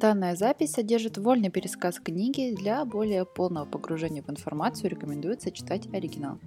Данная запись содержит вольный пересказ книги. Для более полного погружения в информацию рекомендуется читать оригинал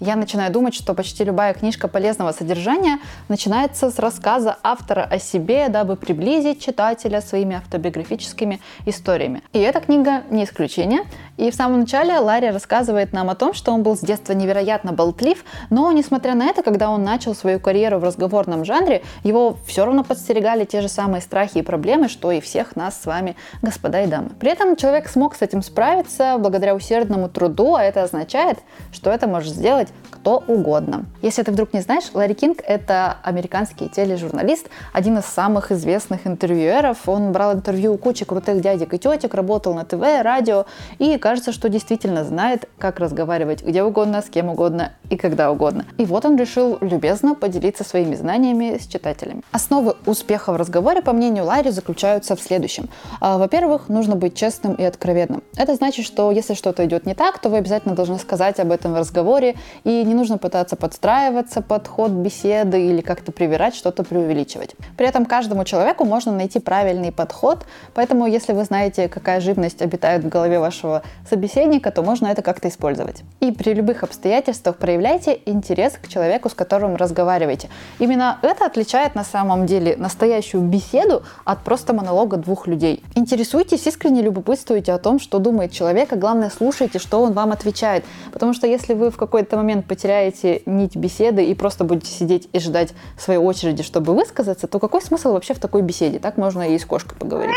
я начинаю думать, что почти любая книжка полезного содержания начинается с рассказа автора о себе, дабы приблизить читателя своими автобиографическими историями. И эта книга не исключение. И в самом начале Ларри рассказывает нам о том, что он был с детства невероятно болтлив, но, несмотря на это, когда он начал свою карьеру в разговорном жанре, его все равно подстерегали те же самые страхи и проблемы, что и всех нас с вами, господа и дамы. При этом человек смог с этим справиться благодаря усердному труду, а это означает, что это может сделать делать кто угодно. Если ты вдруг не знаешь, Ларри Кинг — это американский тележурналист, один из самых известных интервьюеров. Он брал интервью у кучи крутых дядек и тетек, работал на ТВ, радио, и кажется, что действительно знает, как разговаривать где угодно, с кем угодно и когда угодно. И вот он решил любезно поделиться своими знаниями с читателями. Основы успеха в разговоре, по мнению Ларри, заключаются в следующем. А, во-первых, нужно быть честным и откровенным. Это значит, что если что-то идет не так, то вы обязательно должны сказать об этом в разговоре и не нужно пытаться подстраиваться под ход беседы или как-то привирать, что-то преувеличивать. При этом каждому человеку можно найти правильный подход, поэтому если вы знаете, какая живность обитает в голове вашего собеседника, то можно это как-то использовать. И при любых обстоятельствах проявляйте интерес к человеку, с которым разговариваете. Именно это отличает на самом деле настоящую беседу от просто монолога двух людей. Интересуйтесь, искренне любопытствуйте о том, что думает человек, а главное слушайте, что он вам отвечает. Потому что если вы в какой-то момент потеряете нить беседы и просто будете сидеть и ждать своей очереди, чтобы высказаться, то какой смысл вообще в такой беседе? Так можно и с кошкой поговорить.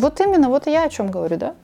Вот именно, вот я о чем говорю, да?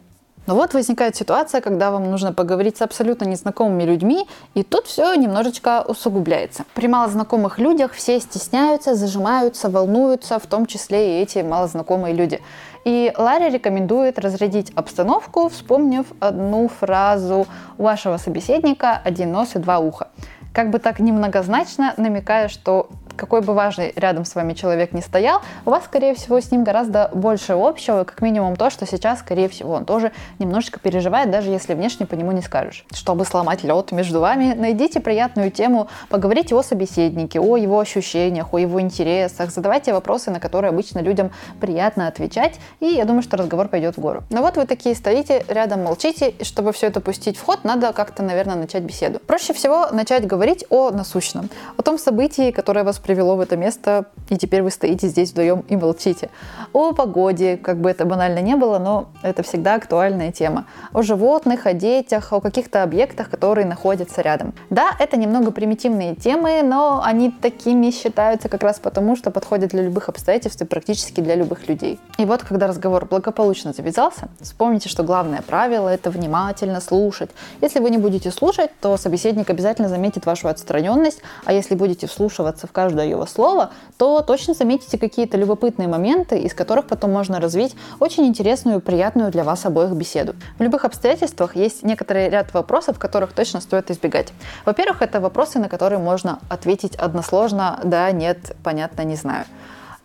Но вот возникает ситуация, когда вам нужно поговорить с абсолютно незнакомыми людьми, и тут все немножечко усугубляется. При малознакомых людях все стесняются, зажимаются, волнуются, в том числе и эти малознакомые люди. И Ларри рекомендует разрядить обстановку, вспомнив одну фразу вашего собеседника «один нос и два уха». Как бы так немногозначно намекая, что какой бы важный рядом с вами человек не стоял, у вас, скорее всего, с ним гораздо больше общего, как минимум то, что сейчас, скорее всего, он тоже немножечко переживает, даже если внешне по нему не скажешь. Чтобы сломать лед между вами, найдите приятную тему, поговорите о собеседнике, о его ощущениях, о его интересах, задавайте вопросы, на которые обычно людям приятно отвечать, и я думаю, что разговор пойдет в гору. Но вот вы такие стоите, рядом молчите, и чтобы все это пустить в ход, надо как-то, наверное, начать беседу. Проще всего начать говорить о насущном, о том событии, которое вас привело в это место, и теперь вы стоите здесь вдвоем и молчите. О погоде, как бы это банально не было, но это всегда актуальная тема. О животных, о детях, о каких-то объектах, которые находятся рядом. Да, это немного примитивные темы, но они такими считаются как раз потому, что подходят для любых обстоятельств и практически для любых людей. И вот, когда разговор благополучно завязался, вспомните, что главное правило — это внимательно слушать. Если вы не будете слушать, то собеседник обязательно заметит вашу отстраненность, а если будете вслушиваться в каждую каждое его слово, то точно заметите какие-то любопытные моменты, из которых потом можно развить очень интересную и приятную для вас обоих беседу. В любых обстоятельствах есть некоторый ряд вопросов, которых точно стоит избегать. Во-первых, это вопросы, на которые можно ответить односложно «да», «нет», «понятно», «не знаю».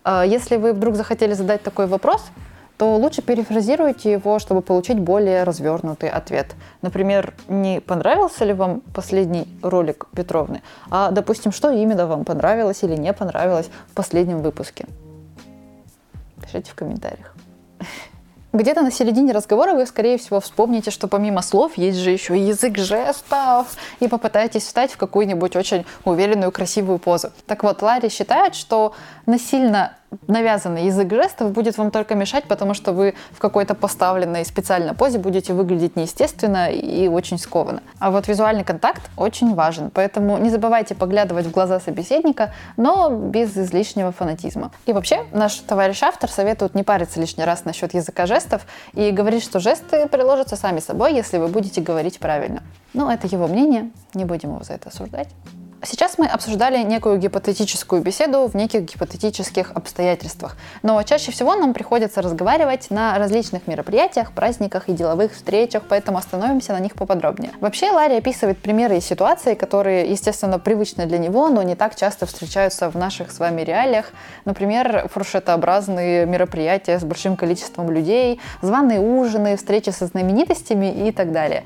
А если вы вдруг захотели задать такой вопрос, то лучше перефразируйте его, чтобы получить более развернутый ответ. Например, не понравился ли вам последний ролик Петровны, а, допустим, что именно вам понравилось или не понравилось в последнем выпуске. Пишите в комментариях. Где-то на середине разговора вы, скорее всего, вспомните, что помимо слов есть же еще язык жестов, и попытаетесь встать в какую-нибудь очень уверенную, красивую позу. Так вот, Ларри считает, что насильно навязанный язык жестов будет вам только мешать, потому что вы в какой-то поставленной специальной позе будете выглядеть неестественно и очень скованно. А вот визуальный контакт очень важен, поэтому не забывайте поглядывать в глаза собеседника, но без излишнего фанатизма. И вообще, наш товарищ автор советует не париться лишний раз насчет языка жестов и говорит, что жесты приложатся сами собой, если вы будете говорить правильно. Ну, это его мнение, не будем его за это осуждать. Сейчас мы обсуждали некую гипотетическую беседу в неких гипотетических обстоятельствах. Но чаще всего нам приходится разговаривать на различных мероприятиях, праздниках и деловых встречах, поэтому остановимся на них поподробнее. Вообще, Ларри описывает примеры и ситуации, которые, естественно, привычны для него, но не так часто встречаются в наших с вами реалиях. Например, фуршетообразные мероприятия с большим количеством людей, званые ужины, встречи со знаменитостями и так далее.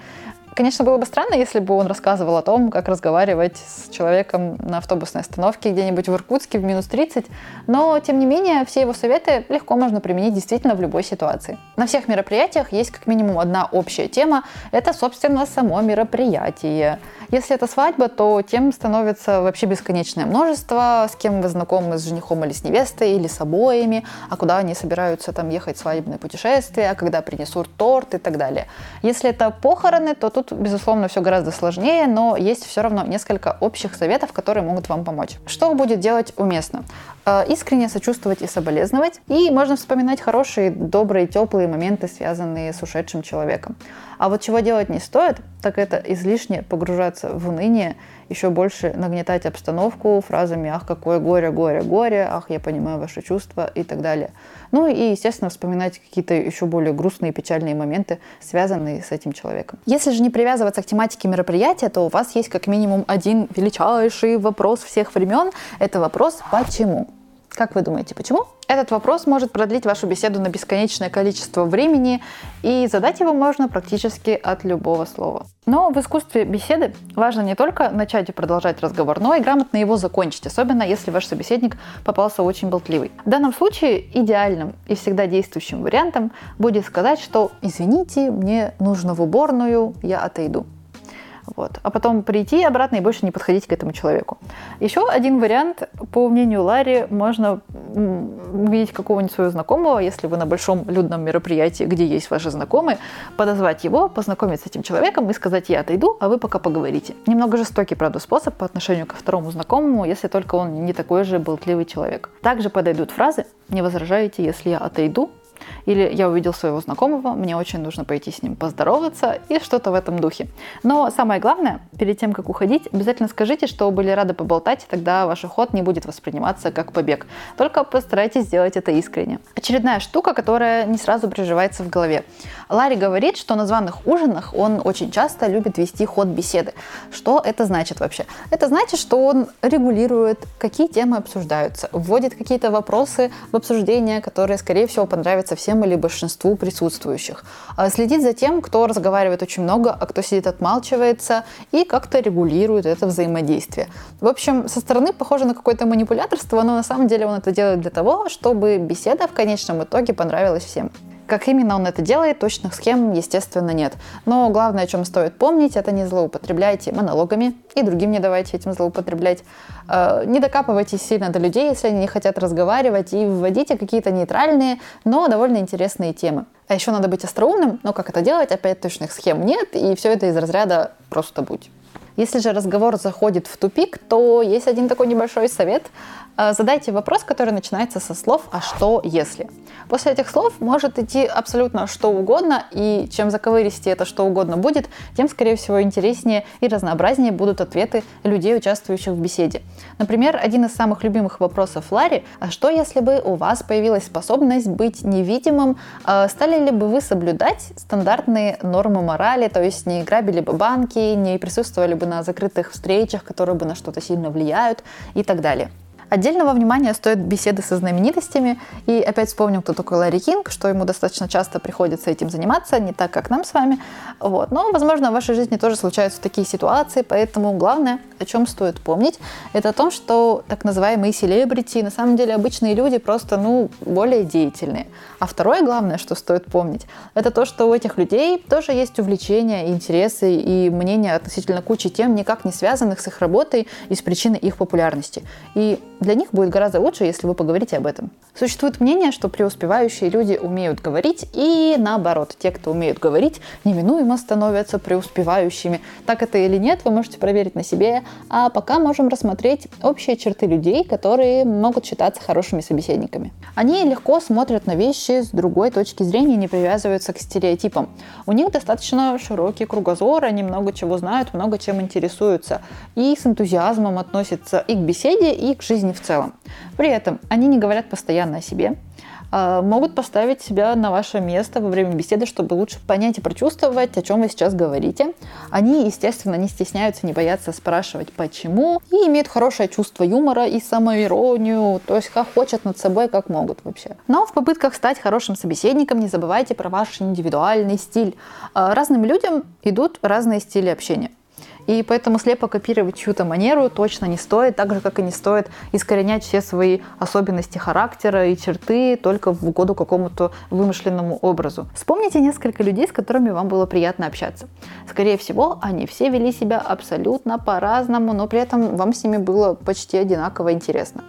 Конечно, было бы странно, если бы он рассказывал о том, как разговаривать с человеком на автобусной остановке где-нибудь в Иркутске в минус 30, но, тем не менее, все его советы легко можно применить действительно в любой ситуации. На всех мероприятиях есть как минимум одна общая тема – это, собственно, само мероприятие. Если это свадьба, то тем становится вообще бесконечное множество, с кем вы знакомы, с женихом или с невестой, или с обоими, а куда они собираются там ехать в свадебное путешествие, а когда принесут торт и так далее. Если это похороны, то тут, безусловно, все гораздо сложнее, но есть все равно несколько общих советов, которые могут вам помочь. Что будет делать уместно? Э, искренне сочувствовать и соболезновать, и можно вспоминать хорошие, добрые, теплые моменты, связанные с ушедшим человеком. А вот чего делать не стоит, так это излишне погружаться в уныние, еще больше нагнетать обстановку фразами «Ах, какое горе, горе, горе», «Ах, я понимаю ваши чувства» и так далее. Ну и, естественно, вспоминать какие-то еще более грустные печальные моменты, связанные с этим человеком. Если же не привязываться к тематике мероприятия, то у вас есть как минимум один величайший вопрос всех времен. Это вопрос «Почему?». Как вы думаете, почему? Этот вопрос может продлить вашу беседу на бесконечное количество времени, и задать его можно практически от любого слова. Но в искусстве беседы важно не только начать и продолжать разговор, но и грамотно его закончить, особенно если ваш собеседник попался очень болтливый. В данном случае идеальным и всегда действующим вариантом будет сказать, что «извините, мне нужно в уборную, я отойду». Вот. А потом прийти обратно и больше не подходить к этому человеку. Еще один вариант, по мнению Ларри, можно увидеть какого-нибудь своего знакомого, если вы на большом людном мероприятии, где есть ваши знакомые, подозвать его, познакомиться с этим человеком и сказать «я отойду, а вы пока поговорите». Немного жестокий, правда, способ по отношению ко второму знакомому, если только он не такой же болтливый человек. Также подойдут фразы «не возражаете, если я отойду, или я увидел своего знакомого, мне очень нужно пойти с ним поздороваться и что-то в этом духе. Но самое главное, перед тем, как уходить, обязательно скажите, что были рады поболтать, тогда ваш уход не будет восприниматься как побег. Только постарайтесь сделать это искренне. Очередная штука, которая не сразу приживается в голове. Ларри говорит, что на званых ужинах он очень часто любит вести ход беседы. Что это значит вообще? Это значит, что он регулирует, какие темы обсуждаются, вводит какие-то вопросы в обсуждение, которые, скорее всего, понравятся всем или большинству присутствующих. А следит за тем, кто разговаривает очень много, а кто сидит отмалчивается, и как-то регулирует это взаимодействие. В общем, со стороны похоже на какое-то манипуляторство, но на самом деле он это делает для того, чтобы беседа в конечном итоге понравилась всем. Как именно он это делает, точных схем, естественно, нет. Но главное, о чем стоит помнить, это не злоупотребляйте монологами и другим не давайте этим злоупотреблять. Э, не докапывайтесь сильно до людей, если они не хотят разговаривать, и вводите какие-то нейтральные, но довольно интересные темы. А еще надо быть остроумным, но как это делать, опять точных схем нет, и все это из разряда «просто будь». Если же разговор заходит в тупик, то есть один такой небольшой совет. Э, задайте вопрос, который начинается со слов «а что если?». После этих слов может идти абсолютно что угодно, и чем заковыристее это что угодно будет, тем, скорее всего, интереснее и разнообразнее будут ответы людей, участвующих в беседе. Например, один из самых любимых вопросов Ларри «а что если бы у вас появилась способность быть невидимым, э, стали ли бы вы соблюдать стандартные нормы морали, то есть не грабили бы банки, не присутствовали бы на закрытых встречах, которые бы на что-то сильно влияют и так далее?» Отдельного внимания стоят беседы со знаменитостями. И опять вспомним, кто такой Ларри Кинг, что ему достаточно часто приходится этим заниматься, не так, как нам с вами. Вот. Но, возможно, в вашей жизни тоже случаются такие ситуации, поэтому главное, о чем стоит помнить, это о том, что так называемые селебрити, на самом деле обычные люди, просто, ну, более деятельные. А второе главное, что стоит помнить, это то, что у этих людей тоже есть увлечения, интересы и мнения относительно кучи тем, никак не связанных с их работой и с причиной их популярности. И для них будет гораздо лучше, если вы поговорите об этом. Существует мнение, что преуспевающие люди умеют говорить, и наоборот, те, кто умеют говорить, неминуемо становятся преуспевающими. Так это или нет, вы можете проверить на себе, а пока можем рассмотреть общие черты людей, которые могут считаться хорошими собеседниками. Они легко смотрят на вещи с другой точки зрения не привязываются к стереотипам. У них достаточно широкий кругозор, они много чего знают, много чем интересуются, и с энтузиазмом относятся и к беседе, и к жизни жизни в целом. При этом они не говорят постоянно о себе, а, могут поставить себя на ваше место во время беседы, чтобы лучше понять и прочувствовать, о чем вы сейчас говорите. Они, естественно, не стесняются, не боятся спрашивать, почему, и имеют хорошее чувство юмора и самоиронию, то есть как хотят над собой, как могут вообще. Но в попытках стать хорошим собеседником не забывайте про ваш индивидуальный стиль. А, разным людям идут разные стили общения. И поэтому слепо копировать чью-то манеру точно не стоит, так же, как и не стоит искоренять все свои особенности характера и черты только в угоду какому-то вымышленному образу. Вспомните несколько людей, с которыми вам было приятно общаться. Скорее всего, они все вели себя абсолютно по-разному, но при этом вам с ними было почти одинаково интересно.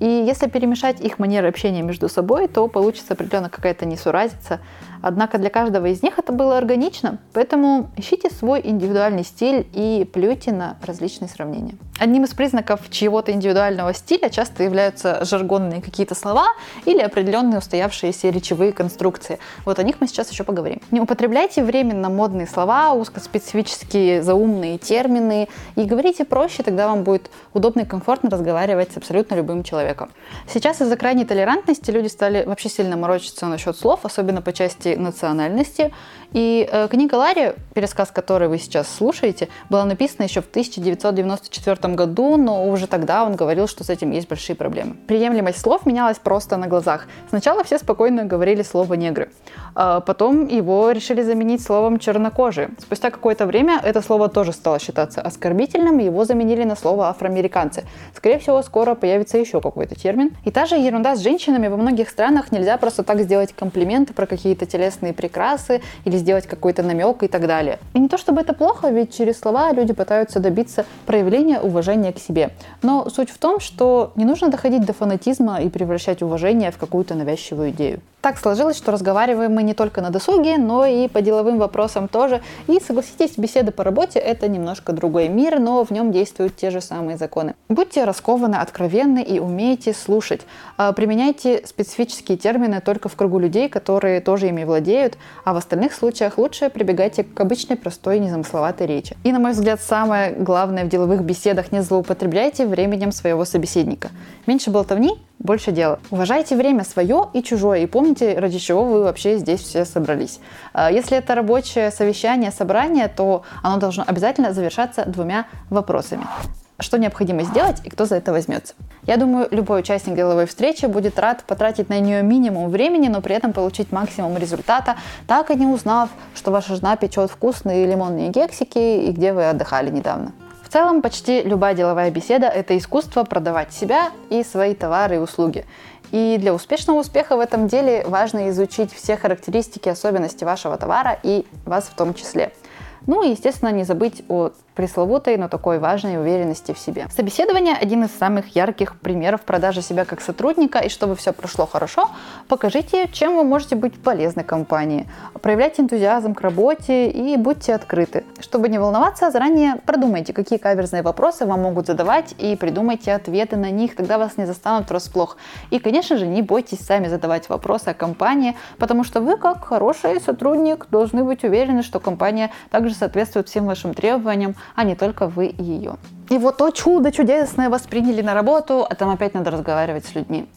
И если перемешать их манеры общения между собой, то получится определенно какая-то несуразица, Однако для каждого из них это было органично, поэтому ищите свой индивидуальный стиль и плюйте на различные сравнения. Одним из признаков чьего-то индивидуального стиля часто являются жаргонные какие-то слова или определенные устоявшиеся речевые конструкции. Вот о них мы сейчас еще поговорим. Не употребляйте временно модные слова, узкоспецифические заумные термины и говорите проще, тогда вам будет удобно и комфортно разговаривать с абсолютно любым человеком. Сейчас из-за крайней толерантности люди стали вообще сильно морочиться насчет слов, особенно по части национальности. И э, книга Ларри, пересказ которой вы сейчас слушаете, была написана еще в 1994 году, но уже тогда он говорил, что с этим есть большие проблемы. Приемлемость слов менялась просто на глазах. Сначала все спокойно говорили слово «негры», потом его решили заменить словом «чернокожие». Спустя какое-то время это слово тоже стало считаться оскорбительным, его заменили на слово «афроамериканцы». Скорее всего, скоро появится еще какой-то термин. И та же ерунда с женщинами во многих странах нельзя просто так сделать комплименты про какие-то телесные прекрасы или сделать какой-то намек и так далее. И не то чтобы это плохо, ведь через слова люди пытаются добиться проявления уважения к себе. Но суть в том, что не нужно доходить до фанатизма и превращать уважение в какую-то навязчивую идею. Так сложилось, что разговариваем мы не только на досуге, но и по деловым вопросам тоже. И согласитесь, беседы по работе – это немножко другой мир, но в нем действуют те же самые законы. Будьте раскованы, откровенны и умейте слушать. А, применяйте специфические термины только в кругу людей, которые тоже ими владеют, а в остальных случаях лучше прибегайте к обычной, простой, незамысловатой речи. И, на мой взгляд, самое главное в деловых беседах – не злоупотребляйте временем своего собеседника. Меньше болтовни, больше дела. Уважайте время свое и чужое, и помните, ради чего вы вообще здесь все собрались. А, если это рабочее совещание, собрание, то оно должно обязательно завершаться двумя вопросами что необходимо сделать и кто за это возьмется. Я думаю, любой участник деловой встречи будет рад потратить на нее минимум времени, но при этом получить максимум результата, так и не узнав, что ваша жена печет вкусные лимонные кексики и где вы отдыхали недавно целом, почти любая деловая беседа – это искусство продавать себя и свои товары и услуги. И для успешного успеха в этом деле важно изучить все характеристики, особенности вашего товара и вас в том числе. Ну и, естественно, не забыть о пресловутой, но такой важной уверенности в себе. Собеседование – один из самых ярких примеров продажи себя как сотрудника, и чтобы все прошло хорошо, покажите, чем вы можете быть полезны компании. Проявляйте энтузиазм к работе и будьте открыты. Чтобы не волноваться, заранее продумайте, какие каверзные вопросы вам могут задавать, и придумайте ответы на них, тогда вас не застанут врасплох. И, конечно же, не бойтесь сами задавать вопросы о компании, потому что вы, как хороший сотрудник, должны быть уверены, что компания также соответствует всем вашим требованиям, а не только вы ее. И вот то чудо чудесное восприняли на работу, а там опять надо разговаривать с людьми.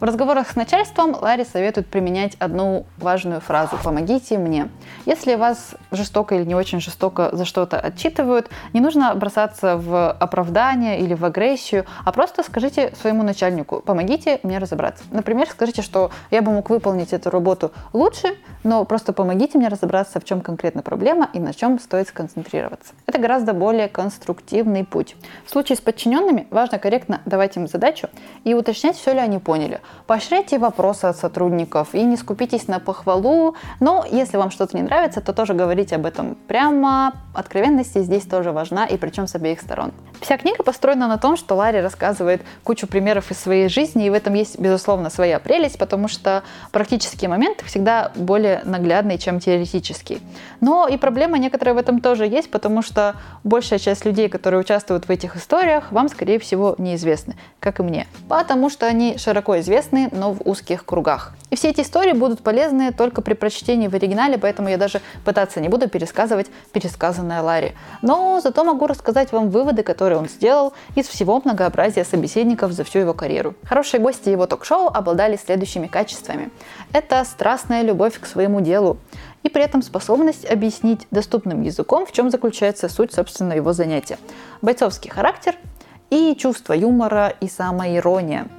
В разговорах с начальством Ларри советует применять одну важную фразу «помогите мне». Если вас жестоко или не очень жестоко за что-то отчитывают, не нужно бросаться в оправдание или в агрессию, а просто скажите своему начальнику «помогите мне разобраться». Например, скажите, что я бы мог выполнить эту работу лучше, но просто помогите мне разобраться, в чем конкретно проблема и на чем стоит сконцентрироваться. Это гораздо более конструктивный путь. В случае с подчиненными важно корректно давать им задачу и уточнять, все ли они поняли. Поощряйте вопросы от сотрудников и не скупитесь на похвалу. Но если вам что-то не нравится, то тоже говорите об этом прямо. Откровенность здесь тоже важна, и причем с обеих сторон. Вся книга построена на том, что Ларри рассказывает кучу примеров из своей жизни, и в этом есть, безусловно, своя прелесть, потому что практические моменты всегда более более наглядный, чем теоретический. Но и проблема некоторая в этом тоже есть, потому что большая часть людей, которые участвуют в этих историях, вам, скорее всего, неизвестны, как и мне. Потому что они широко известны, но в узких кругах. И все эти истории будут полезны только при прочтении в оригинале, поэтому я даже пытаться не буду пересказывать пересказанное Ларри. Но зато могу рассказать вам выводы, которые он сделал из всего многообразия собеседников за всю его карьеру. Хорошие гости его ток-шоу обладали следующими качествами. Это страстная любовь к своему делу, и при этом способность объяснить доступным языком, в чем заключается суть, собственно, его занятия. Бойцовский характер и чувство юмора и самоирония –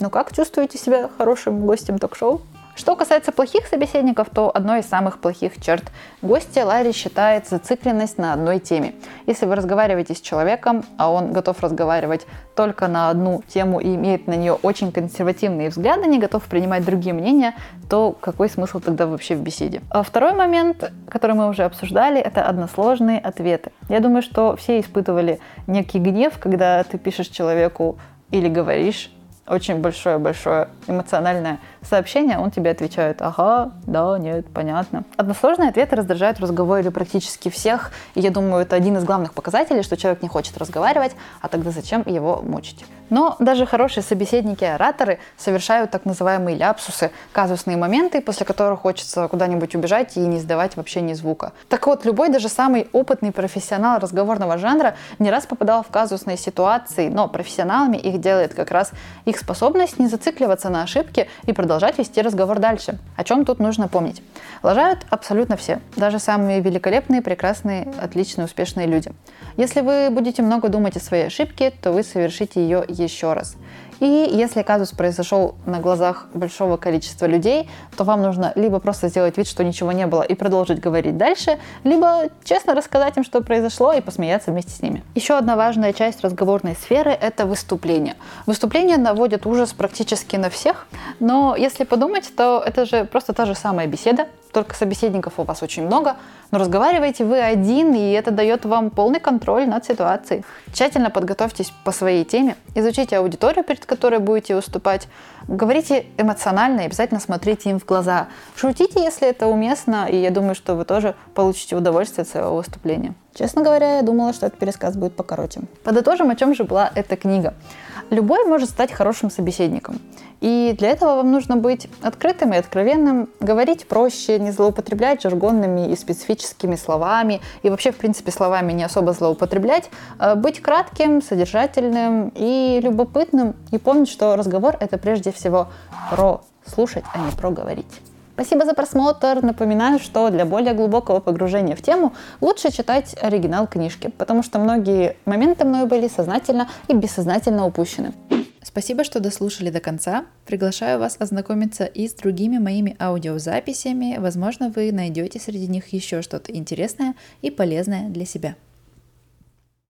ну как чувствуете себя хорошим гостем ток-шоу? Что касается плохих собеседников, то одной из самых плохих черт гостя Ларри считает зацикленность на одной теме. Если вы разговариваете с человеком, а он готов разговаривать только на одну тему и имеет на нее очень консервативные взгляды, не готов принимать другие мнения, то какой смысл тогда вообще в беседе? А второй момент, который мы уже обсуждали, это односложные ответы. Я думаю, что все испытывали некий гнев, когда ты пишешь человеку или говоришь очень большое-большое эмоциональное сообщение, он тебе отвечает «ага», «да», «нет», «понятно». Односложные ответы раздражают в разговоре практически всех, и я думаю, это один из главных показателей, что человек не хочет разговаривать, а тогда зачем его мучить? Но даже хорошие собеседники и ораторы совершают так называемые ляпсусы, казусные моменты, после которых хочется куда-нибудь убежать и не сдавать вообще ни звука. Так вот, любой, даже самый опытный профессионал разговорного жанра не раз попадал в казусные ситуации, но профессионалами их делает как раз их способность не зацикливаться на ошибки и продолжать вести разговор дальше. О чем тут нужно помнить? Лажают абсолютно все, даже самые великолепные, прекрасные, отличные, успешные люди. Если вы будете много думать о своей ошибке, то вы совершите ее еще раз. И если казус произошел на глазах большого количества людей, то вам нужно либо просто сделать вид, что ничего не было и продолжить говорить дальше, либо честно рассказать им, что произошло и посмеяться вместе с ними. Еще одна важная часть разговорной сферы – это выступление. Выступления наводят ужас практически на всех, но если подумать, то это же просто та же самая беседа, только собеседников у вас очень много, но разговариваете вы один, и это дает вам полный контроль над ситуацией. Тщательно подготовьтесь по своей теме, изучите аудиторию, перед которой будете выступать, говорите эмоционально и обязательно смотрите им в глаза. Шутите, если это уместно, и я думаю, что вы тоже получите удовольствие от своего выступления. Честно говоря, я думала, что этот пересказ будет покороче. Подытожим, о чем же была эта книга. Любой может стать хорошим собеседником. И для этого вам нужно быть открытым и откровенным, говорить проще, не злоупотреблять жаргонными и специфическими словами, и вообще, в принципе, словами не особо злоупотреблять, а быть кратким, содержательным и любопытным, и помнить, что разговор — это прежде всего про слушать, а не про говорить. Спасибо за просмотр. Напоминаю, что для более глубокого погружения в тему лучше читать оригинал книжки, потому что многие моменты мною были сознательно и бессознательно упущены. Спасибо, что дослушали до конца. Приглашаю вас ознакомиться и с другими моими аудиозаписями. Возможно, вы найдете среди них еще что-то интересное и полезное для себя.